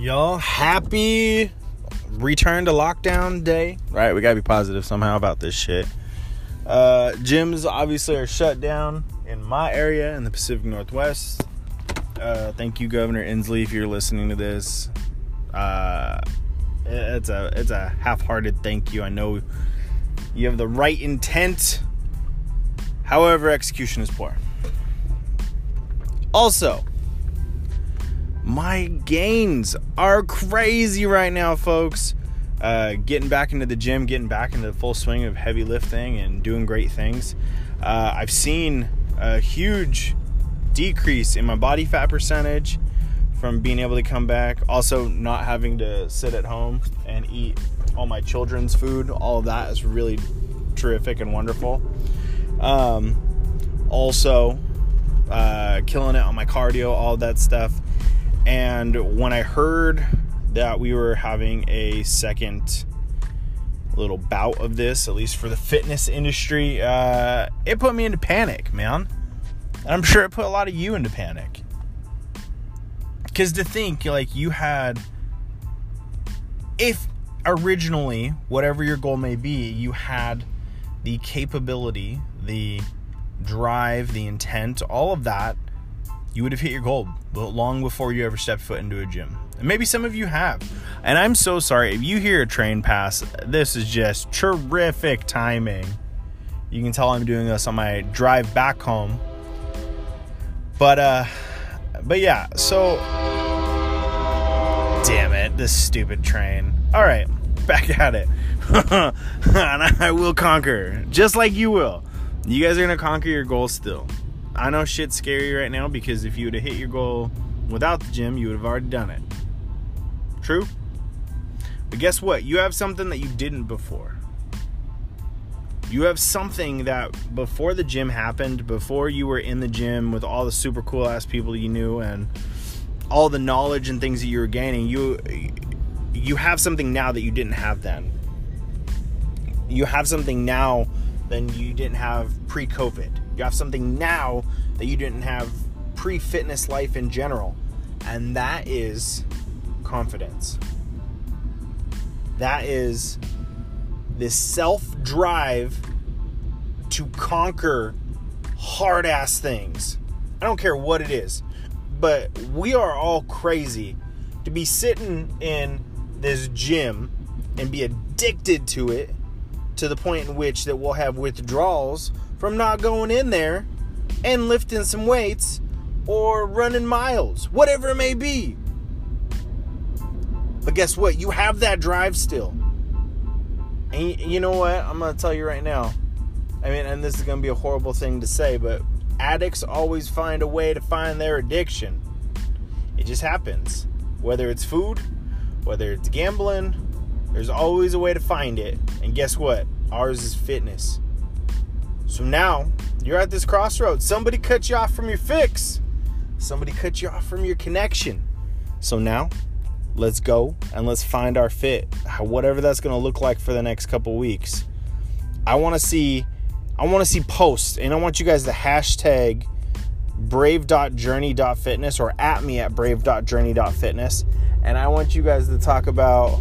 Y'all happy return to lockdown day? Right, we gotta be positive somehow about this shit. Uh, gyms obviously are shut down in my area in the Pacific Northwest. Uh, thank you, Governor Inslee, if you're listening to this. Uh, it's a it's a half-hearted thank you. I know you have the right intent, however, execution is poor. Also, my gains are crazy right now, folks. Uh, getting back into the gym, getting back into the full swing of heavy lifting and doing great things. Uh, I've seen a huge decrease in my body fat percentage from being able to come back. Also, not having to sit at home and eat all my children's food. All of that is really terrific and wonderful. Um, also, uh, killing it on my cardio, all that stuff. And when I heard that we were having a second little bout of this, at least for the fitness industry, uh, it put me into panic, man. And I'm sure it put a lot of you into panic. Because to think, like, you had, if originally, whatever your goal may be, you had the capability, the drive, the intent, all of that, you would have hit your goal long before you ever stepped foot into a gym. And maybe some of you have. And I'm so sorry. If you hear a train pass, this is just terrific timing. You can tell I'm doing this on my drive back home. But uh but yeah, so damn it, this stupid train. All right, back at it. and I will conquer, just like you will. You guys are gonna conquer your goals still. I know shit's scary right now because if you would have hit your goal without the gym, you would have already done it. True? But guess what? You have something that you didn't before. You have something that before the gym happened, before you were in the gym with all the super cool ass people you knew and all the knowledge and things that you were gaining, you you have something now that you didn't have then. You have something now than you didn't have pre-COVID. You have something now that you didn't have pre-fitness life in general. And that is confidence. That is this self-drive to conquer hard ass things. I don't care what it is. But we are all crazy to be sitting in this gym and be addicted to it to the point in which that we'll have withdrawals from not going in there and lifting some weights or running miles, whatever it may be. But guess what? You have that drive still. And you know what? I'm going to tell you right now. I mean, and this is going to be a horrible thing to say, but addicts always find a way to find their addiction. It just happens. Whether it's food, whether it's gambling, there's always a way to find it. And guess what? Ours is fitness. So now you're at this crossroads. Somebody cut you off from your fix. Somebody cut you off from your connection. So now let's go and let's find our fit. Whatever that's going to look like for the next couple weeks. I want to see I want to see posts and I want you guys to hashtag brave.journey.fitness or at me at brave.journey.fitness and I want you guys to talk about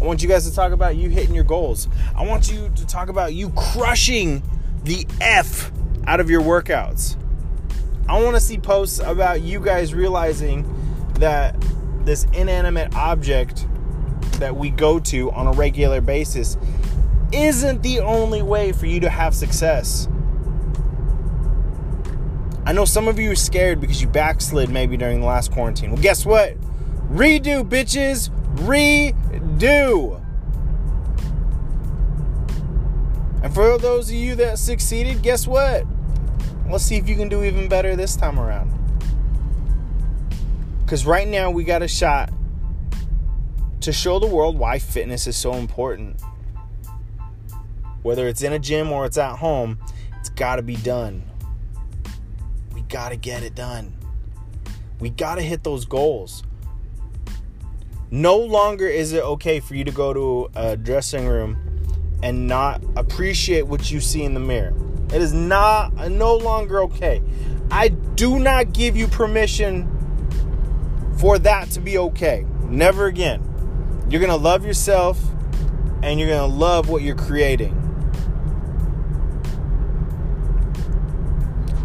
I want you guys to talk about you hitting your goals. I want you to talk about you crushing the F out of your workouts. I want to see posts about you guys realizing that this inanimate object that we go to on a regular basis isn't the only way for you to have success. I know some of you are scared because you backslid maybe during the last quarantine. Well, guess what? Redo, bitches! Redo! And for those of you that succeeded, guess what? Let's see if you can do even better this time around. Because right now, we got a shot to show the world why fitness is so important. Whether it's in a gym or it's at home, it's got to be done. We got to get it done. We got to hit those goals. No longer is it okay for you to go to a dressing room and not appreciate what you see in the mirror. It is not no longer okay. I do not give you permission for that to be okay. Never again. You're going to love yourself and you're going to love what you're creating.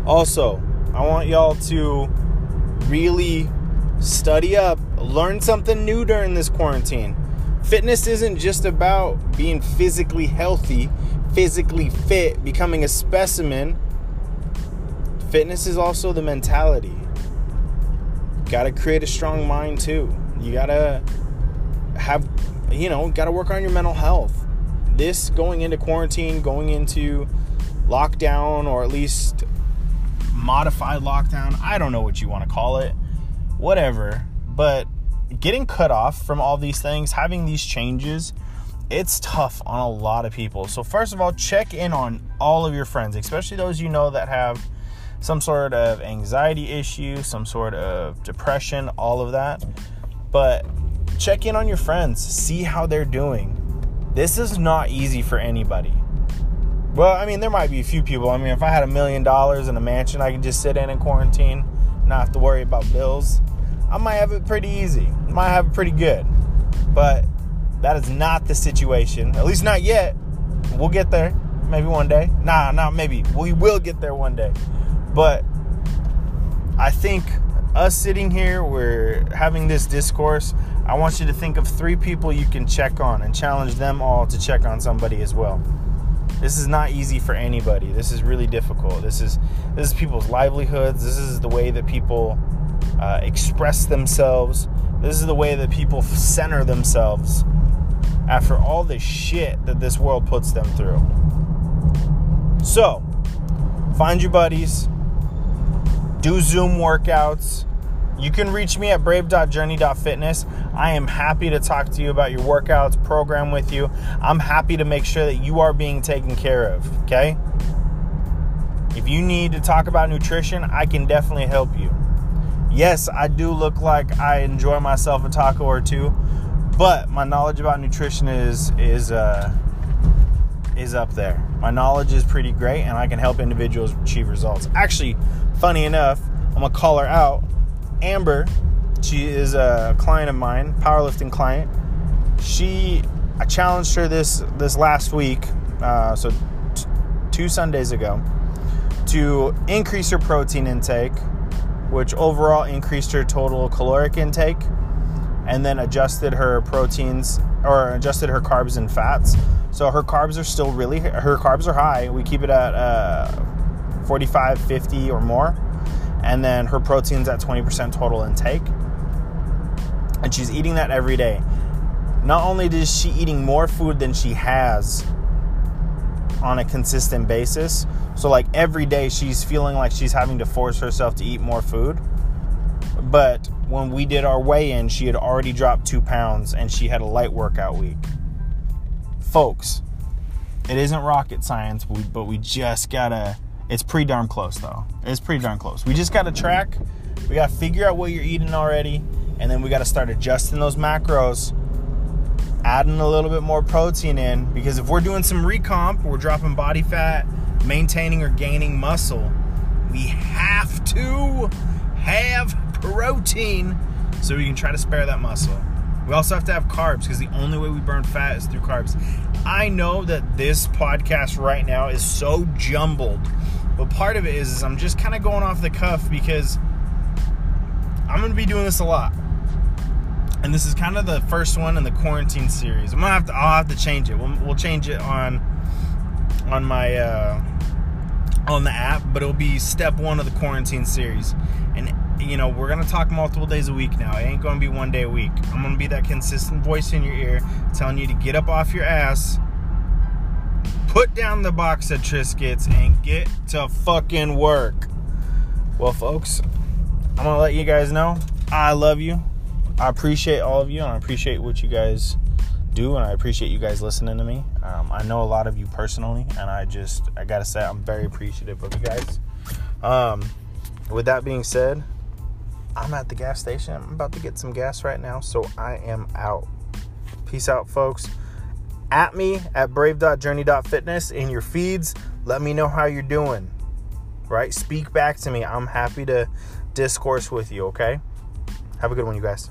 Also, I want y'all to really study up, learn something new during this quarantine. Fitness isn't just about being physically healthy, physically fit, becoming a specimen. Fitness is also the mentality. You Got to create a strong mind too. You got to have, you know, got to work on your mental health. This going into quarantine, going into lockdown, or at least modified lockdown, I don't know what you want to call it, whatever. But getting cut off from all these things, having these changes, it's tough on a lot of people. So, first of all, check in on all of your friends, especially those you know that have some sort of anxiety issue, some sort of depression, all of that. But check in on your friends, see how they're doing. This is not easy for anybody. Well, I mean, there might be a few people. I mean, if I had a million dollars in a mansion I could just sit in in quarantine, not have to worry about bills, I might have it pretty easy. Might have it pretty good. But that is not the situation. At least not yet. We'll get there. Maybe one day. Nah, not maybe. We will get there one day. But I think us sitting here, we're having this discourse. I want you to think of three people you can check on and challenge them all to check on somebody as well. This is not easy for anybody. This is really difficult. This is this is people's livelihoods. This is the way that people uh, express themselves. This is the way that people center themselves after all the shit that this world puts them through. So, find your buddies, do Zoom workouts. You can reach me at brave.journey.fitness. I am happy to talk to you about your workouts, program with you. I'm happy to make sure that you are being taken care of, okay? If you need to talk about nutrition, I can definitely help you yes, I do look like I enjoy myself a taco or two, but my knowledge about nutrition is is uh, is up there. My knowledge is pretty great, and I can help individuals achieve results. Actually, funny enough, I'm gonna call her out. Amber, she is a client of mine, powerlifting client. She, I challenged her this this last week, uh, so t- two Sundays ago, to increase her protein intake which overall increased her total caloric intake and then adjusted her proteins or adjusted her carbs and fats. So her carbs are still really, her carbs are high. We keep it at uh, 45, 50 or more. And then her proteins at 20% total intake. And she's eating that every day. Not only is she eating more food than she has on a consistent basis, so like every day she's feeling like she's having to force herself to eat more food. But when we did our weigh in, she had already dropped two pounds and she had a light workout week. Folks, it isn't rocket science, but we just gotta. It's pretty darn close though. It's pretty darn close. We just gotta track. We gotta figure out what you're eating already, and then we gotta start adjusting those macros adding a little bit more protein in because if we're doing some recomp, we're dropping body fat, maintaining or gaining muscle, we have to have protein so we can try to spare that muscle. We also have to have carbs because the only way we burn fat is through carbs. I know that this podcast right now is so jumbled, but part of it is, is I'm just kind of going off the cuff because I'm going to be doing this a lot. And this is kind of the first one in the quarantine series. I'm gonna have to. I'll have to change it. We'll, we'll change it on on my uh, on the app, but it'll be step one of the quarantine series. And you know, we're gonna talk multiple days a week now. It ain't gonna be one day a week. I'm gonna be that consistent voice in your ear, telling you to get up off your ass, put down the box of Triscuits, and get to fucking work. Well, folks, I'm gonna let you guys know I love you. I appreciate all of you, and I appreciate what you guys do, and I appreciate you guys listening to me. Um, I know a lot of you personally, and I just I gotta say I'm very appreciative of you guys. Um, with that being said, I'm at the gas station. I'm about to get some gas right now, so I am out. Peace out, folks. At me at brave.journey.fitness in your feeds. Let me know how you're doing. Right? Speak back to me. I'm happy to discourse with you, okay? Have a good one, you guys.